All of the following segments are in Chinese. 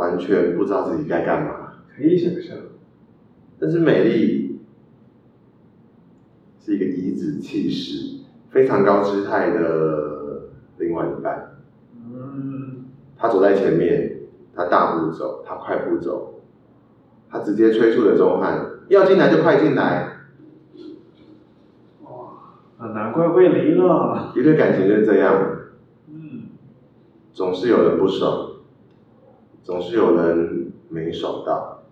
完全不知道自己该干嘛。可以想象。但是美丽是一个颐指气使、非常高姿态的另外一半。嗯。他走在前面，他大步走，他快步走，他直接催促着钟汉要进来就快进来。哇，难怪会离了。一对感情就是这样。嗯总是有人不爽，总是有人没爽到。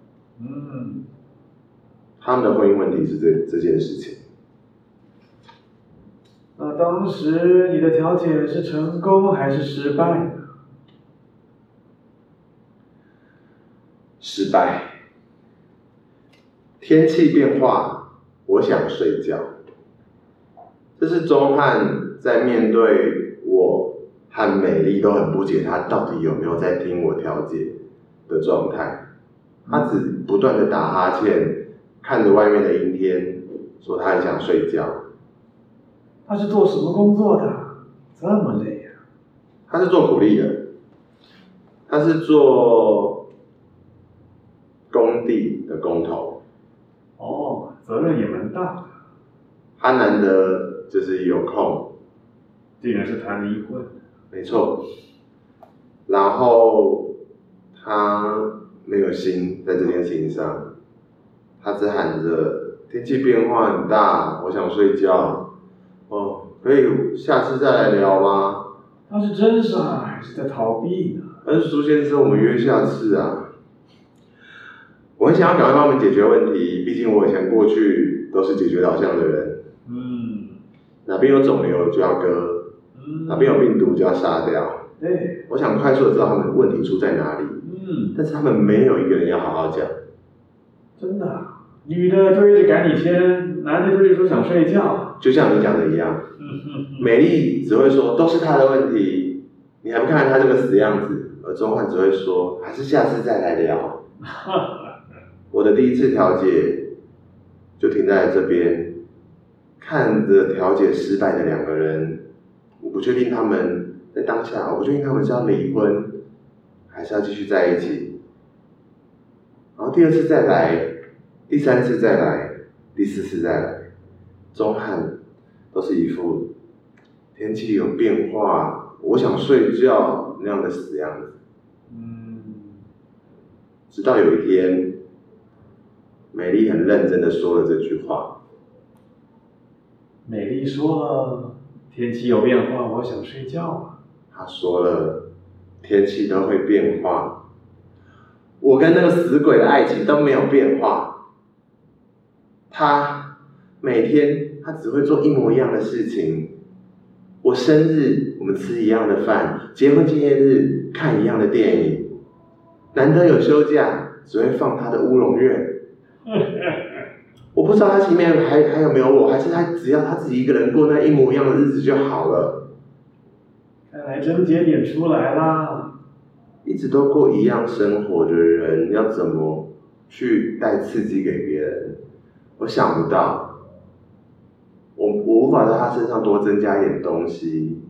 嗯，他们的婚姻问题是这这件事情。那当时你的调解是成功还是失败呢？失败。天气变化，我想睡觉。这是钟汉在面对我。和美丽都很不解，他到底有没有在听我调解的状态？他只不断的打哈欠，看着外面的阴天，说他很想睡觉。他是做什么工作的？这么累呀？他是做苦力的，他是做工地的工头。哦，责任也蛮大的。他难得就是有空，竟然是谈离婚。没错，然后他没有心在这件事情上，他只喊着天气变化很大，我想睡觉。哦，可以下次再来聊吗？他是真傻还是在逃避呢？但是苏先生，我们约下次啊。我很想要赶快帮我们解决问题，毕竟我以前过去都是解决导向的人。嗯。哪边有肿瘤就要割。哪边有病毒就要杀掉。对，我想快速的知道他们问题出在哪里。嗯，但是他们没有一个人要好好讲。真的，女的就一直赶你签，男的就一直说想睡觉。就像你讲的一样。嗯，美丽只会说都是他的问题，你还不看看他这个死样子？而钟汉只会说还是下次再来聊。我的第一次调解就停在这边，看着调解失败的两个人。我不确定他们在当下，我不确定他们是要离婚，还是要继续在一起。然后第二次再来，第三次再来，第四次再来，钟汉都是一副天气有变化，我想睡觉那样的死样子。嗯。直到有一天，美丽很认真的说了这句话。美丽说了。天气有变化，我想睡觉啊。他说了，天气都会变化。我跟那个死鬼的爱情都没有变化。他每天他只会做一模一样的事情。我生日我们吃一样的饭，结婚纪念日看一样的电影，难得有休假只会放他的乌龙院。我不知道他前面还还有没有我，还是他只要他自己一个人过那一模一样的日子就好了。看来症结点出来啦。一直都过一样生活的人，要怎么去带刺激给别人？我想不到。我我无法在他身上多增加一点东西。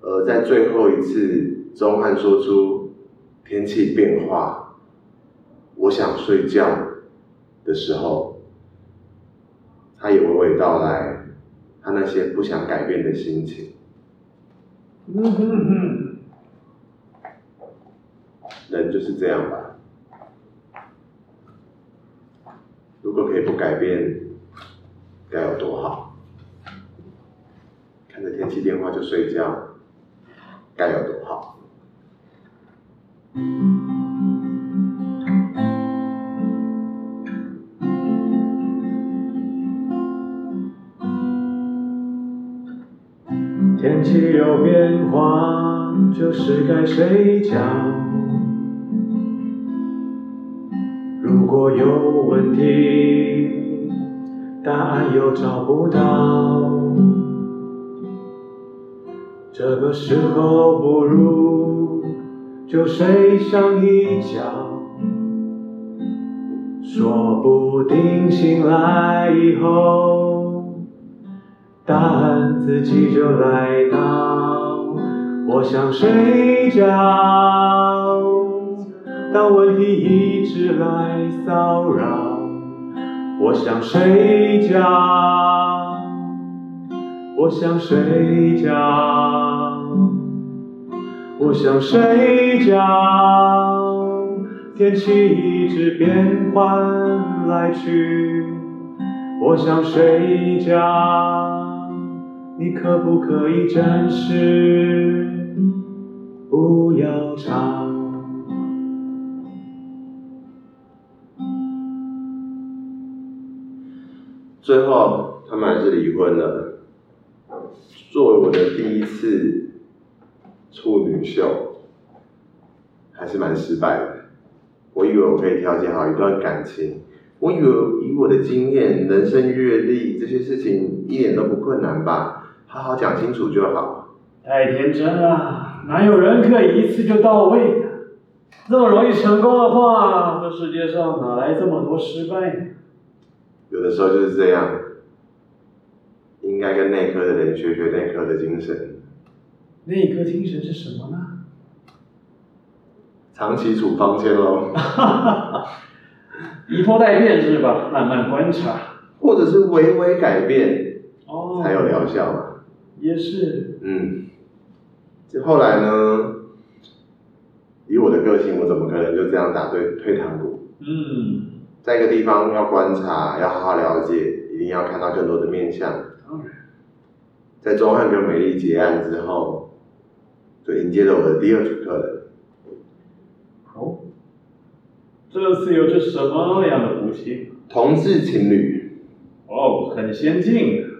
而在最后一次，钟汉说出天气变化，我想睡觉的时候。他也娓娓道来，他那些不想改变的心情。人就是这样吧。如果可以不改变，该有多好！看着天气变化就睡觉，该有多好！有变化，就是该睡觉。如果有问题，答案又找不到，这个时候不如就睡上一觉，说不定醒来以后。答案自己就来到，我想睡觉，当问题一直来骚扰，我想睡觉，我想睡觉，我想睡觉。天气一直变换来去，我想睡觉。你可不可以暂时不要吵？最后，他们还是离婚了。作为我的第一次处女秀，还是蛮失败的。我以为我可以调节好一段感情，我以为以我的经验、人生阅历，这些事情一点都不困难吧？好好讲清楚就好。太天真了，哪有人可以一次就到位的？这么容易成功的话，这世界上哪来这么多失败呢？有的时候就是这样，应该跟内科的人学学内科的精神。内科精神是什么呢？长期处方箋喽。以拖代变是吧？慢慢观察，或者是微微改变，哦，才有疗效嘛。也是。嗯。这后来呢？以我的个性，我怎么可能就这样打退退堂鼓？嗯。在一个地方要观察，要好好了解，一定要看到更多的面相。当然，在钟汉跟美丽结案之后，就迎接了我的第二组客人。哦，这次又是什么样的夫妻？同志情侣。哦，很先进。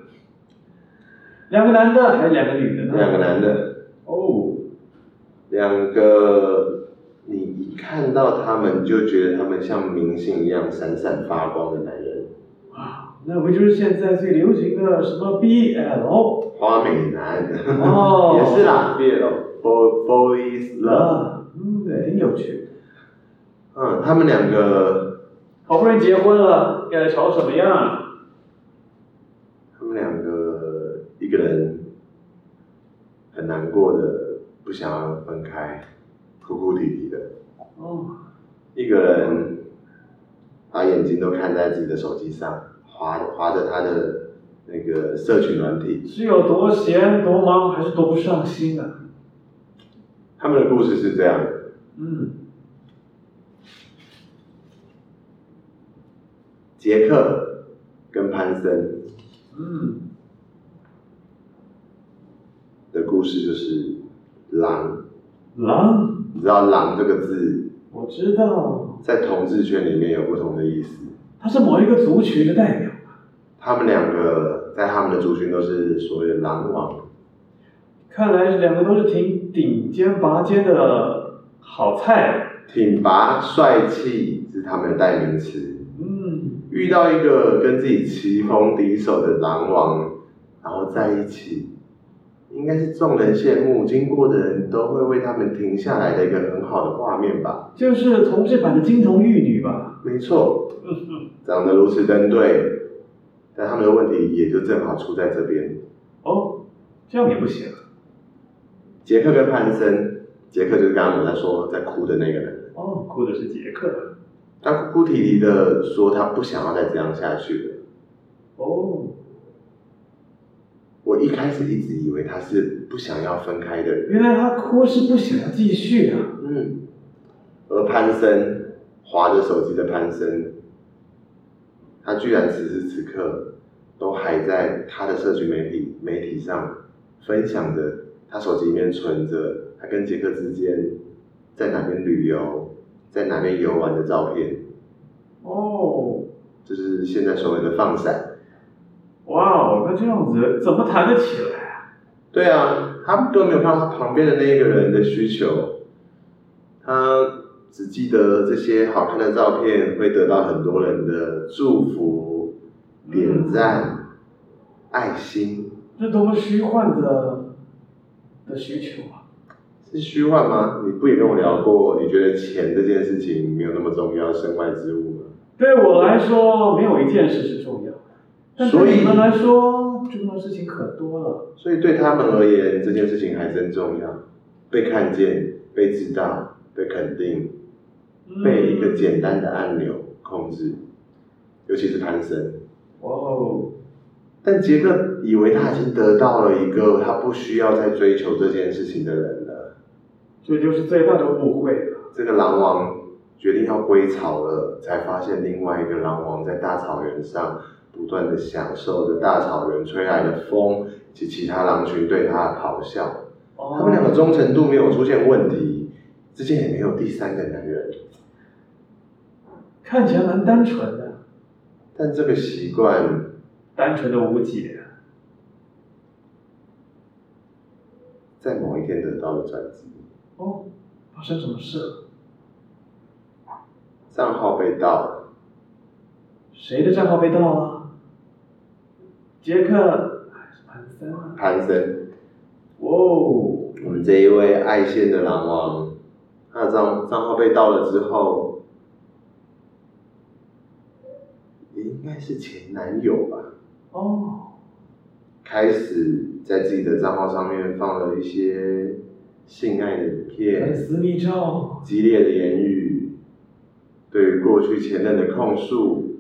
两个男的还是两个女的呢？两个男的。哦。两个。你一看到他们，就觉得他们像明星一样闪闪发光的男人。哇，那不就是现在最流行的什么 BL？花美男。哦。也是啦，BL，Boy Boys Love。嗯，对，挺有趣。嗯，他们两个好不容易结婚了，该吵什么样？他们两个一个人很难过的，不想要分开。哭哭啼啼的，哦，一个人把眼睛都看在自己的手机上，滑滑着他的那个社群软体，是有多闲多忙，还是多不上心啊？他们的故事是这样。的，嗯，杰克跟潘森，嗯，的故事就是狼，狼。你知道“狼”这个字？我知道，在同志圈里面有不同的意思。他是某一个族群的代表。他们两个在他们的族群都是所谓的“狼王”。看来两个都是挺顶尖拔尖的好菜。挺拔帅气是他们的代名词。嗯。遇到一个跟自己棋逢敌手的狼王，然后在一起。应该是众人羡慕，经过的人都会为他们停下来的一个很好的画面吧。就是同志版的金童玉女吧。没错，长得如此登对，但他们的问题也就正好出在这边。哦，这样也不行。杰克跟潘森，杰克就是刚刚我在说在哭的那个人。哦，哭的是杰克。他哭哭啼啼的说他不想要再这样下去了。哦。我一开始一直以为他是不想要分开的人，原来他哭是不想要继续啊。嗯，而潘森，滑着手机的潘森，他居然此时此刻都还在他的社群媒体媒体上分享着他手机里面存着他跟杰克之间在哪边旅游，在哪边游玩的照片。哦，就是现在所谓的放闪。哇哦，那这样子怎么谈得起来啊？对啊，他都没有看到他旁边的那一个人的需求，他只记得这些好看的照片会得到很多人的祝福、点赞、嗯、爱心。这多么虚幻的的需求啊！是虚幻吗？你不也跟我聊过？你觉得钱这件事情没有那么重要，身外之物吗？对我来说，没有一件事是重要。所以你们来说，重要的事情可多了。所以对他们而言，这件事情还真重要，被看见、被知道、被肯定。被一个简单的按钮控制，尤其是攀升。哦。但杰克以为他已经得到了一个他不需要再追求这件事情的人了。这就是最大的误会了。这个狼王决定要归巢了，才发现另外一个狼王在大草原上不断的享受着大草原吹来的风及其他狼群对他的咆哮。哦。他们两个忠诚度没有出现问题，之间也没有第三个男人。看起来蛮单纯的。但这个习惯。单纯的无解。在某一天得到了转机。哦，发生什么事了？账号被盗了。谁的账号被盗了？杰克潘森啊？潘森。哇哦。我们这一位爱线的狼王，他的账账号被盗了之后，也应该是前男友吧？哦。开始在自己的账号上面放了一些。性爱的影片，私密照，激烈的言语，对于过去前任的控诉，哦，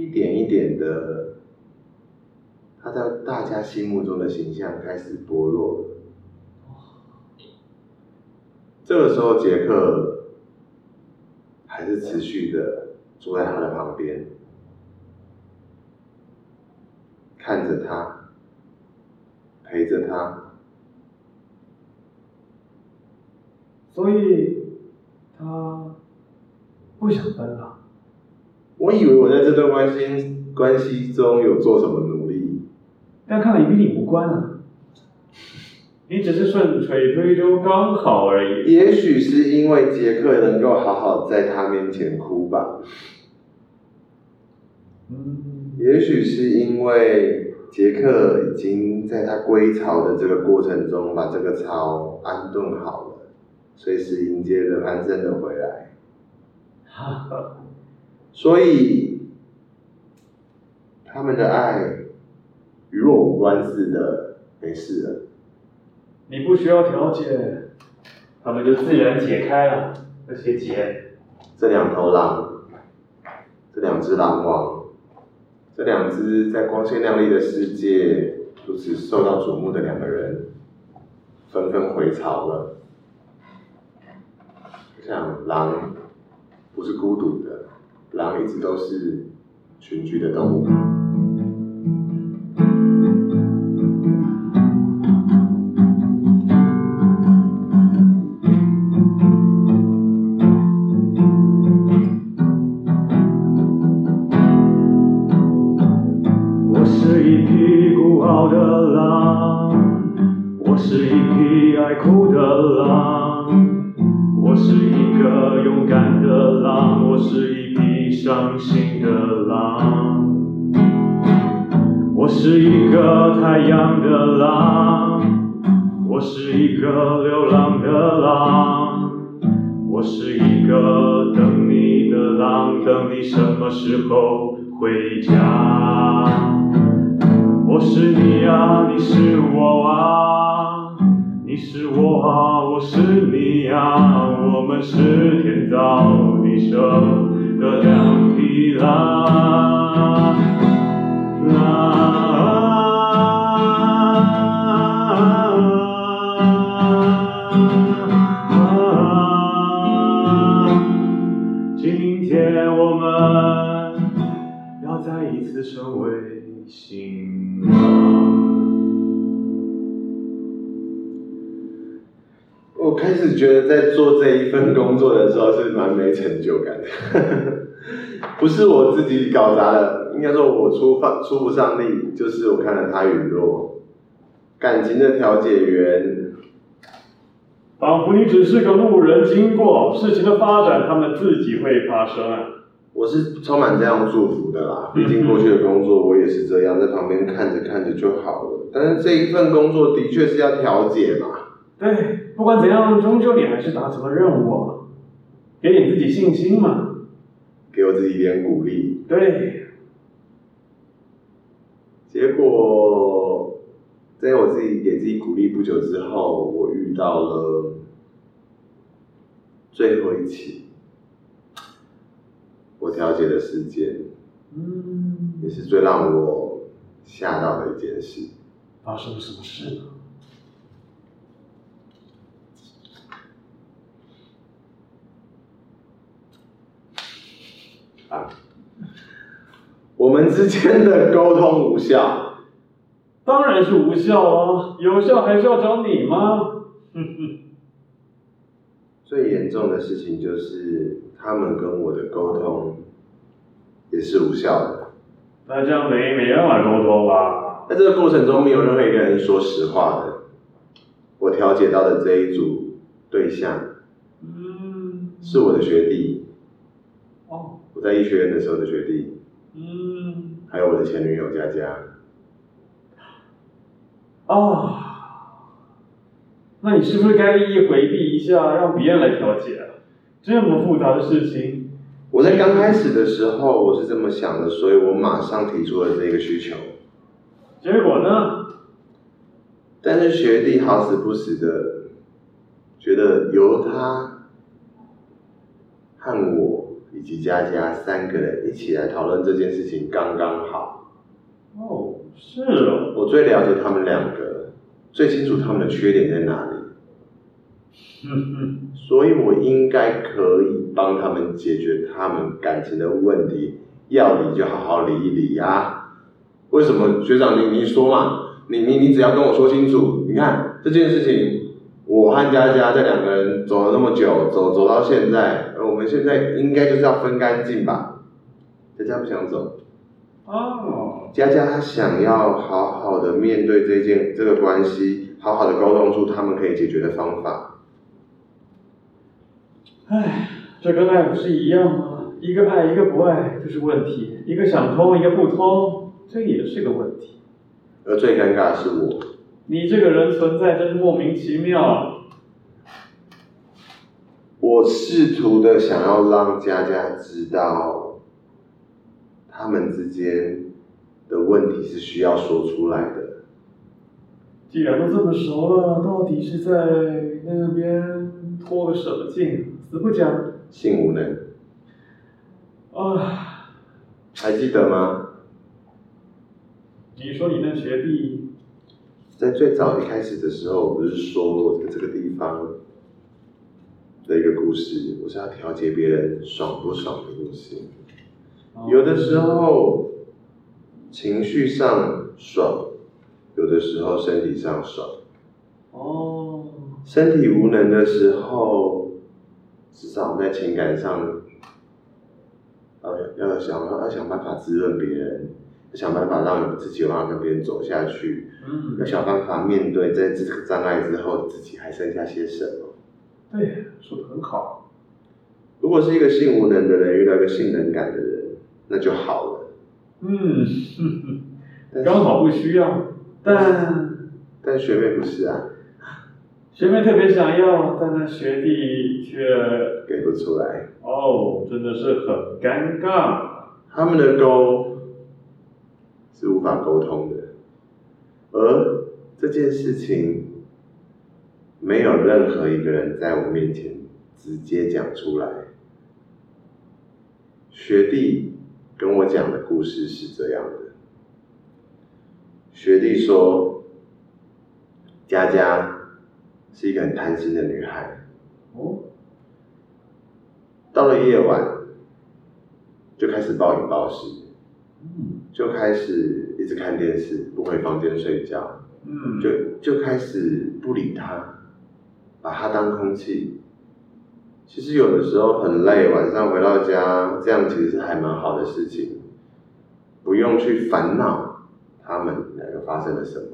一点一点的，他在大家心目中的形象开始剥落。这个时候，杰克还是持续的坐在他的旁边，看着他，陪着他。所以，他不想分了。我以为我在这段关系关系中有做什么努力，但看来与你无关啊。你只是顺水推舟刚好而已。也许是因为杰克能够好好在他面前哭吧。嗯。也许是因为杰克已经在他归巢的这个过程中，把这个巢安顿好了。随时迎接着安生的回来，哈哈，所以他们的爱与我无关似的，没事了。你不需要调解，他们就自然解开了那些结。这两头狼，这两只狼王，这两只在光鲜亮丽的世界如此受到瞩目的两个人，纷纷回巢了。像狼不是孤独的，狼一直都是群居的动物。我是一个太阳的狼，我是一个流浪的狼，我是一个等你的狼，等你什么时候回家？我是你啊，你是我啊。你是我啊，我是你啊，我们是天造地设的两匹狼。今天我们要再一次成为新郎。我开始觉得在做这一份工作的时候是蛮没成就感的，不是我自己搞砸的，应该说我出放出不上力，就是我看了他陨落，感情的调解员，仿佛你只是个路人经过，事情的发展他们自己会发生啊。我是充满这样祝福的啦，毕竟过去的工作我也是这样，在旁边看着看着就好了，但是这一份工作的确是要调解嘛。对。不管怎样，终究你还是达成了任务，给你自己信心嘛。给我自己一点鼓励。对。结果，在我自己给自己鼓励不久之后，我遇到了最后一起，我调解的事件，嗯，也是最让我吓到的一件事。发生了什么事呢？啊，我们之间的沟通无效，当然是无效啊！有效还是要找你吗？哼哼。最严重的事情就是他们跟我的沟通也是无效的。那这样等于没办法沟通吧？在这个过程中，没有任何一个人说实话的。我调解到的这一组对象，嗯，是我的学弟。哦。我在医学院的时候的学弟，嗯，还有我的前女友佳佳。哦，那你是不是该利益回避一下，让别人来调解啊？这么复杂的事情，我在刚开始的时候我是这么想的，所以我马上提出了这个需求。结果呢？但是学弟好死不死的，觉得由他和我。以及佳佳三个人一起来讨论这件事情刚刚好。哦，是哦。我最了解他们两个，最清楚他们的缺点在哪里。嗯嗯。所以我应该可以帮他们解决他们感情的问题。要理就好好理一理啊！为什么学长你你说嘛？你你你只要跟我说清楚。你看这件事情。我和佳佳这两个人走了那么久，走走到现在，而我们现在应该就是要分干净吧？佳佳不想走。哦。佳佳她想要好好的面对这件这个关系，好好的沟通出他们可以解决的方法。唉，这跟爱不是一样吗？一个爱，一个不爱，这是问题；一个想通，一个不通，这也是个问题。而最尴尬的是我。你这个人存在真是莫名其妙。我试图的想要让佳佳知道，他们之间的问题是需要说出来的。既然都这么熟了，到底是在那边拖个什么劲？死不讲。性无能。啊。还记得吗？你说你那学弟。在最早一开始的时候，我不是说我在这个地方的一个故事，我是要调节别人爽不爽的故事。有的时候情绪上爽，有的时候身体上爽。哦。身体无能的时候，至少在情感上，要要想要想办法滋润别人。想办法让自己有办法跟别人走下去，嗯，要想办法面对在这个障碍之后，自己还剩下些什么？对，说的很好。如果是一个性无能的人遇到一个性能感的人，那就好了。嗯，刚好不需要，但但学妹不是啊，学妹特别想要，但那学弟却给不出来。哦，真的是很尴尬。他们的沟。是无法沟通的，而这件事情没有任何一个人在我面前直接讲出来。学弟跟我讲的故事是这样的：学弟说，佳佳是一个很贪心的女孩。哦。到了夜晚，就开始暴饮暴食。嗯。就开始一直看电视，不回房间睡觉。嗯，就就开始不理他，把他当空气。其实有的时候很累，晚上回到家，这样其实是还蛮好的事情，不用去烦恼他们两个发生了什么。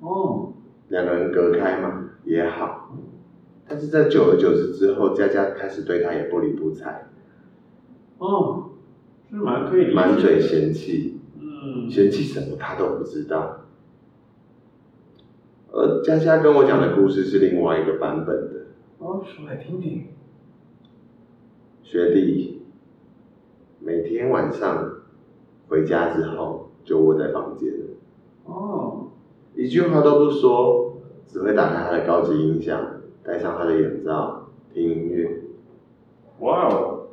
哦，两个人隔开嘛也好，但是在久而久之之后，佳佳开始对他也不理不睬。哦，是蛮可以理解。满嘴嫌弃。嗯，嫌弃什么他都不知道，而佳佳跟我讲的故事是另外一个版本的。哦，说来听听。学弟每天晚上回家之后就窝在房间。哦。一句话都不说，只会打开他的高级音响，戴上他的眼罩听音乐。哇哦！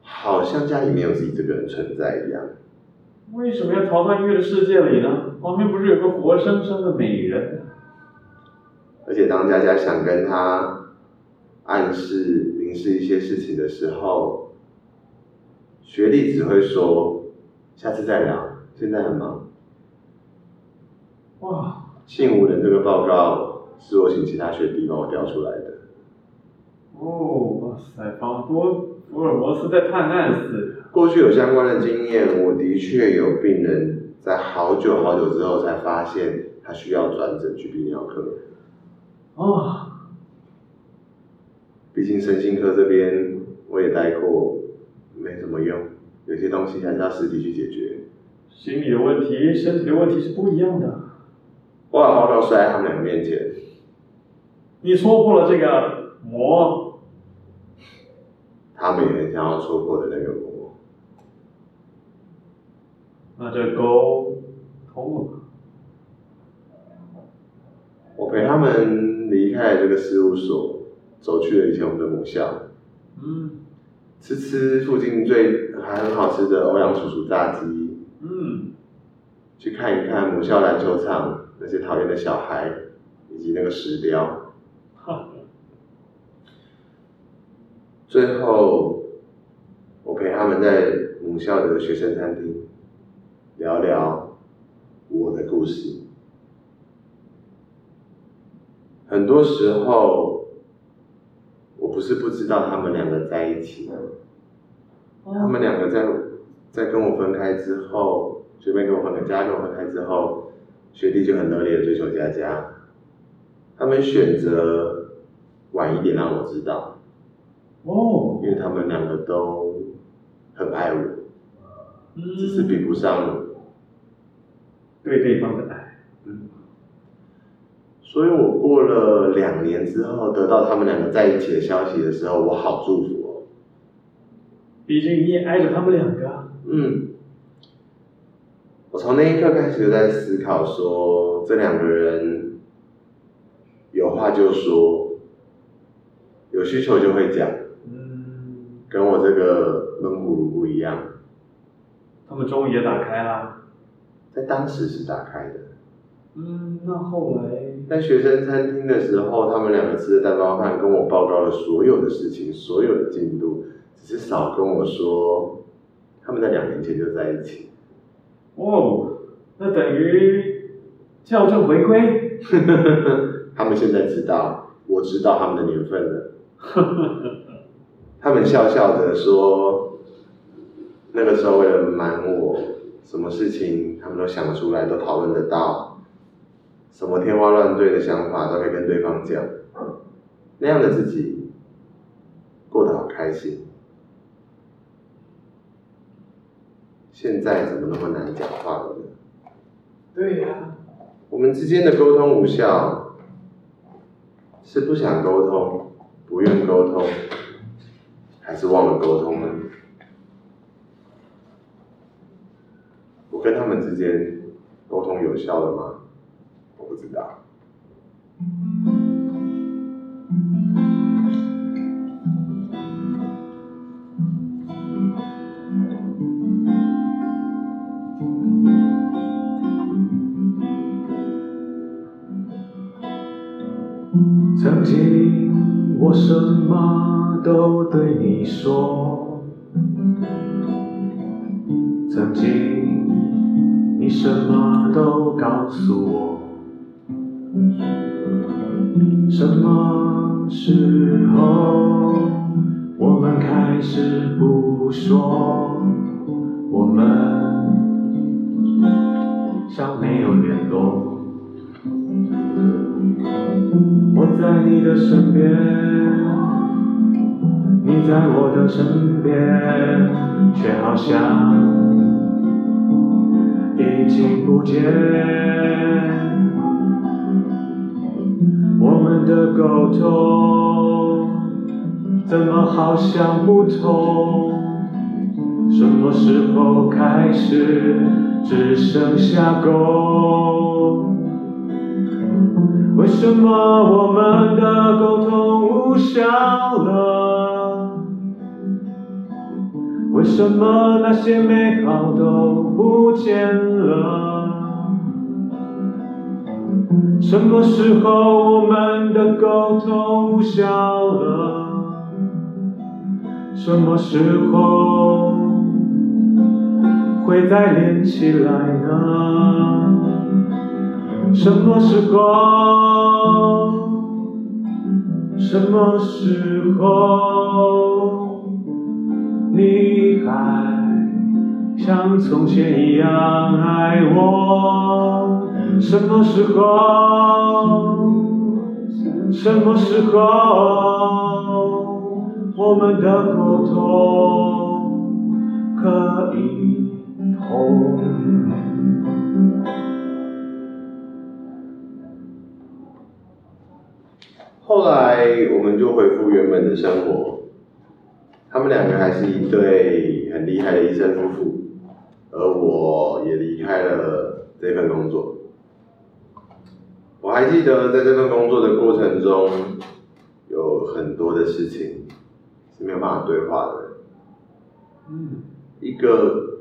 好像家里没有自己这个人存在一样。为什么要逃到音乐的世界里呢？旁边不是有个活生生的美人？而且当佳佳想跟他暗示、明示一些事情的时候，学弟只会说：“下次再聊，现在很忙。”哇！性无能这个报告是我请其他学弟帮我调出来的。哦，哇塞，仿佛福尔摩斯在探案似的。过去有相关的经验，我的确有病人在好久好久之后才发现他需要转诊去泌尿科。哦，毕竟身心科这边我也待过，没什么用，有些东西还是要实体去解决。心理的问题、身体的问题是不一样的。我把报告摔在他们两个面前。你戳破了这个膜，他们也很想要戳破的那个膜。那这沟通了吗。我陪他们离开了这个事务所，走去了以前我们的母校。嗯。吃吃附近最还很好吃的欧阳叔叔炸鸡。嗯。去看一看母校篮球场那些讨厌的小孩，以及那个石雕。哈。最后，我陪他们在母校的学生餐厅聊聊我的故事。很多时候，我不是不知道他们两个在一起，他们两个在在跟我分开之后，随便跟我分开，佳佳跟我分开之后，学弟就很热烈的追求佳佳，他们选择晚一点让我知道，哦，因为他们两个都很爱我，只是比不上。对对方的爱。所以我过了两年之后得到他们两个在一起的消息的时候，我好祝福哦。毕竟你也爱着他们两个。嗯。我从那一刻开始就在思考说，这两个人有话就说，有需求就会讲。嗯。跟我这个闷葫芦不一样。他们终于也打开了。在当时是打开的。嗯，那后来。在学生餐厅的时候，他们两个吃的蛋包饭，跟我报告了所有的事情，所有的进度，只是少跟我说，他们在两年前就在一起。哦，那等于校正回归。他们现在知道，我知道他们的年份了。他们笑笑的说，那个时候为了瞒我，什么事情他们都想得出来，都讨论得到。什么天花乱坠的想法都可以跟对方讲，那样的自己过得好开心。现在怎么那么难讲话了呢？对呀，我们之间的沟通无效，是不想沟通，不愿沟通，还是忘了沟通呢？我跟他们之间沟通有效了吗？我知道。曾经我什么都对你说，曾经你什么都告诉我。什么时候我们开始不说？我们像没有联络。我在你的身边，你在我的身边，却好像已经不见。的沟通怎么好像不同？什么时候开始只剩下狗？为什么我们的沟通无效了？为什么那些美好都不见了？什么时候我们的沟通无效了？什么时候会再连起来呢？什么时候？什么时候？你还像从前一样爱我？什么时候？什么时候？我们的沟通可以通？后来我们就恢复原本的生活，他们两个还是一对很厉害的医生夫妇，而我也离开了这份工作。我还记得在这份工作的过程中，有很多的事情是没有办法对话的。嗯，一个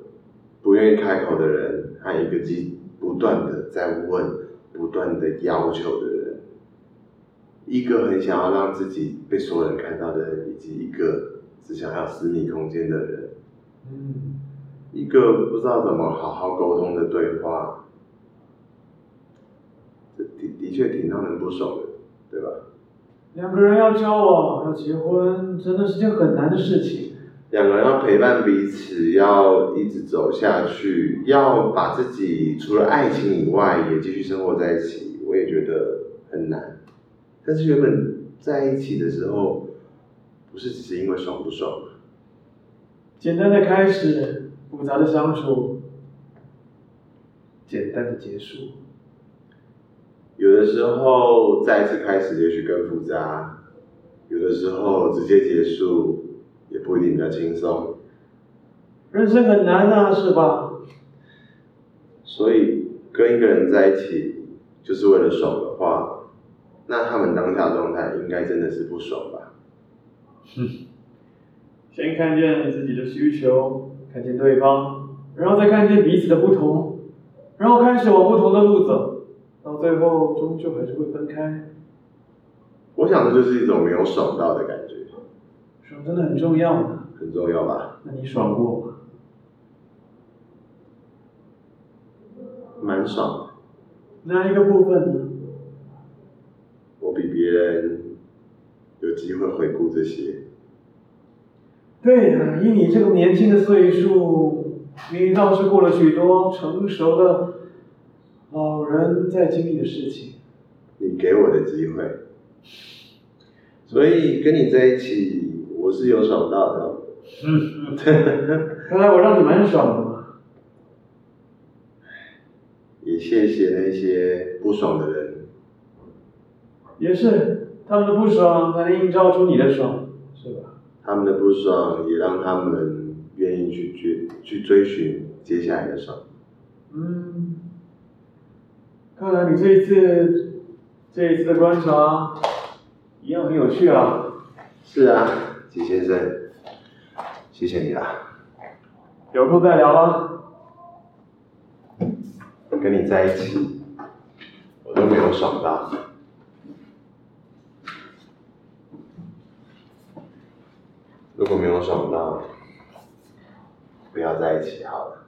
不愿意开口的人，和一个既不断的在问、不断的要求的人。一个很想要让自己被所有人看到的人，以及一个只想要私密空间的人，嗯，一个不知道怎么好好沟通的对话，这的的确挺让人不爽的，对吧？两个人要交往，要结婚，真的是件很难的事情。两个人要陪伴彼此，要一直走下去，要把自己除了爱情以外，也继续生活在一起，我也觉得很难。但是原本在一起的时候，不是只是因为爽不爽吗？简单的开始，复杂的相处，简单的结束。有的时候再一次开始，也许更复杂；有的时候直接结束，也不一定比较轻松。人生很难啊，是吧？所以跟一个人在一起，就是为了爽的话。那他们当下状态应该真的是不爽吧？哼，先看见自己的需求，看见对方，然后再看见彼此的不同，然后开始往不同的路走，到最后终究还是会分开。我想这就是一种没有爽到的感觉。爽真的很重要吗？很重要吧？那你爽过吗？蛮爽的。哪一个部分呢？我比别人有机会回顾这些。对呀、啊，以你这个年轻的岁数，你倒是过了许多成熟的老人在经历的事情。你给我的机会，所以跟你在一起，我是有爽到的。嗯，看来我让你蛮爽的嘛。也谢谢那些不爽的人。也是，他们的不爽才能映照出你的爽，是吧？他们的不爽也让他们愿意去追去追寻接下来的爽。嗯，看来你这一次这一次的观察一样很有趣啊。是啊，季先生，谢谢你啦。有空再聊吧。跟你在一起，我都没有爽到。如果没有爽到，不要在一起好了。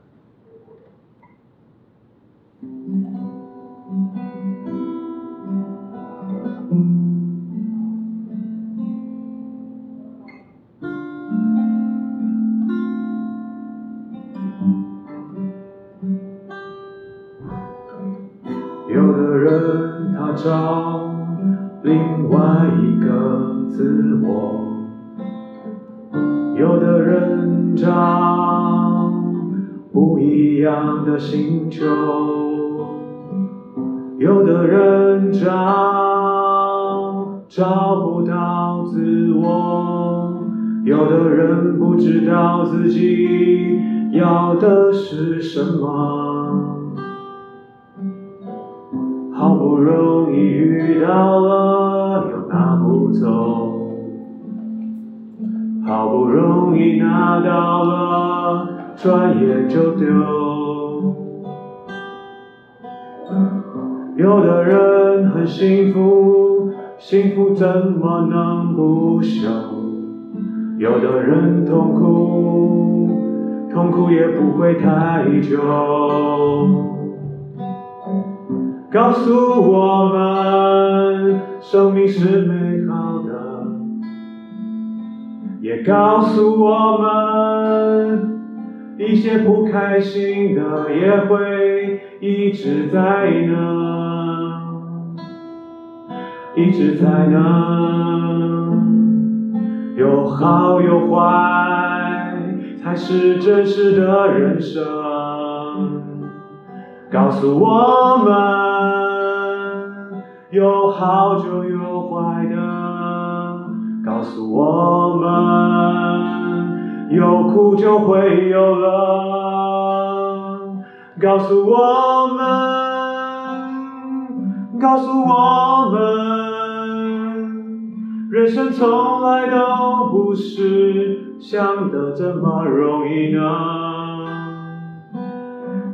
样的星球，有的人找找不到自我，有的人不知道自己要的是什么，好不容易遇到了又拿不走。好不容易拿到了，转眼就丢。有的人很幸福，幸福怎么能不朽？有的人痛苦，痛苦也不会太久。告诉我们，生命是美好的，也告诉我们，一些不开心的也会一直在那，一直在那。有好有坏，才是真实的人生。告诉我们，有好就有坏的。告诉我们，有苦就会有乐。告诉我们，告诉我们。人生从来都不是想的这么容易呢。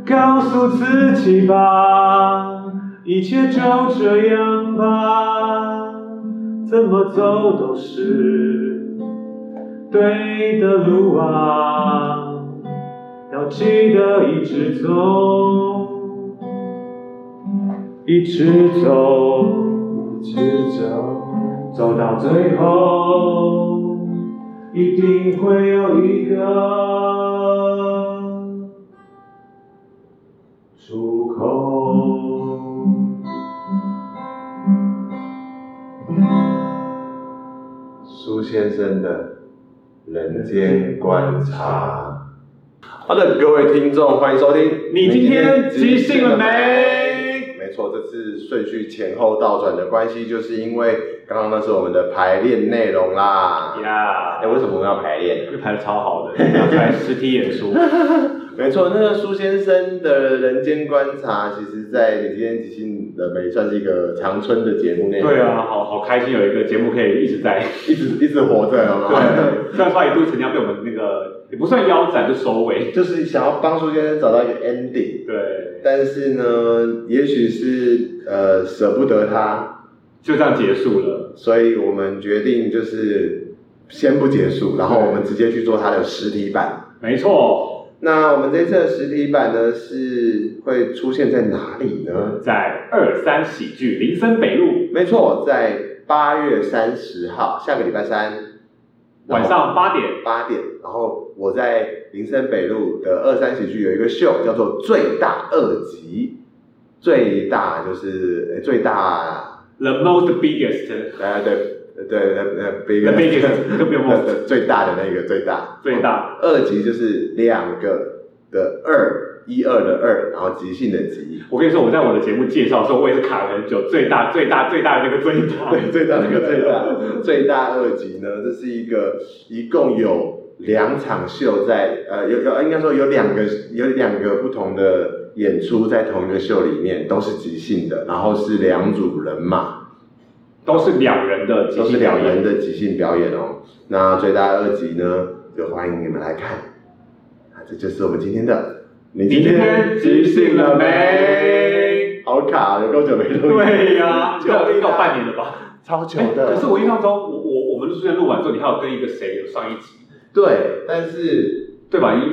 告诉自己吧，一切就这样吧，怎么走都是对的路啊，要记得一直走，一直走，一直走。走到最后，一定会有一个出口。苏先生的人间观察。好的，各位听众，欢迎收听。你今天即兴了没？没错，这次顺序前后倒转的关系，就是因为刚刚那是我们的排练内容啦。呀，哎，为什么我们要排练？因为排的超好的，要排实体演出。没错，那个苏先生的人间观察，其实在你今天即兴的美算是一个长春的节目内容。对啊，好好开心，有一个节目可以一直在，一直一直活着，好吗？对，虽然说一度曾经要被我们那个也不算腰斩，就收尾，就是想要帮苏先生找到一个 ending。对，但是呢，也许是呃舍不得他，就这样结束了，所以我们决定就是先不结束，然后我们直接去做它的实体版。没错。那我们这次的实体版呢，是会出现在哪里呢？在二三喜剧林森北路。没错，在八月三十号，下个礼拜三晚上八点。八点，然后我在林森北路的二三喜剧有一个秀，叫做最大二级。最大就是最大，the most biggest。对对。对对对，big，个不用问，最大的那个最大，最大。二级就是两个的二，一二的二，然后即兴的即。我跟你说，我在我的节目介绍的时候，我也是卡了很久。最大最大最大的那个最大，对，最大那个最大，最大二级呢，这是一个一共有两场秀在，呃，有有应该说有两个有两个不同的演出在同一个秀里面，都是即兴的，然后是两组人马。都是两人的即兴，都是两人的即兴表演哦。那最大二集呢，就欢迎你们来看。啊，这就是我们今天的。你今天即兴了没？好卡，有多久没录？对呀，就应该有半年了吧，超久的。可是我印象中，我我我们之前录完之后，你还有跟一个谁有上一集？对，但是对吧？因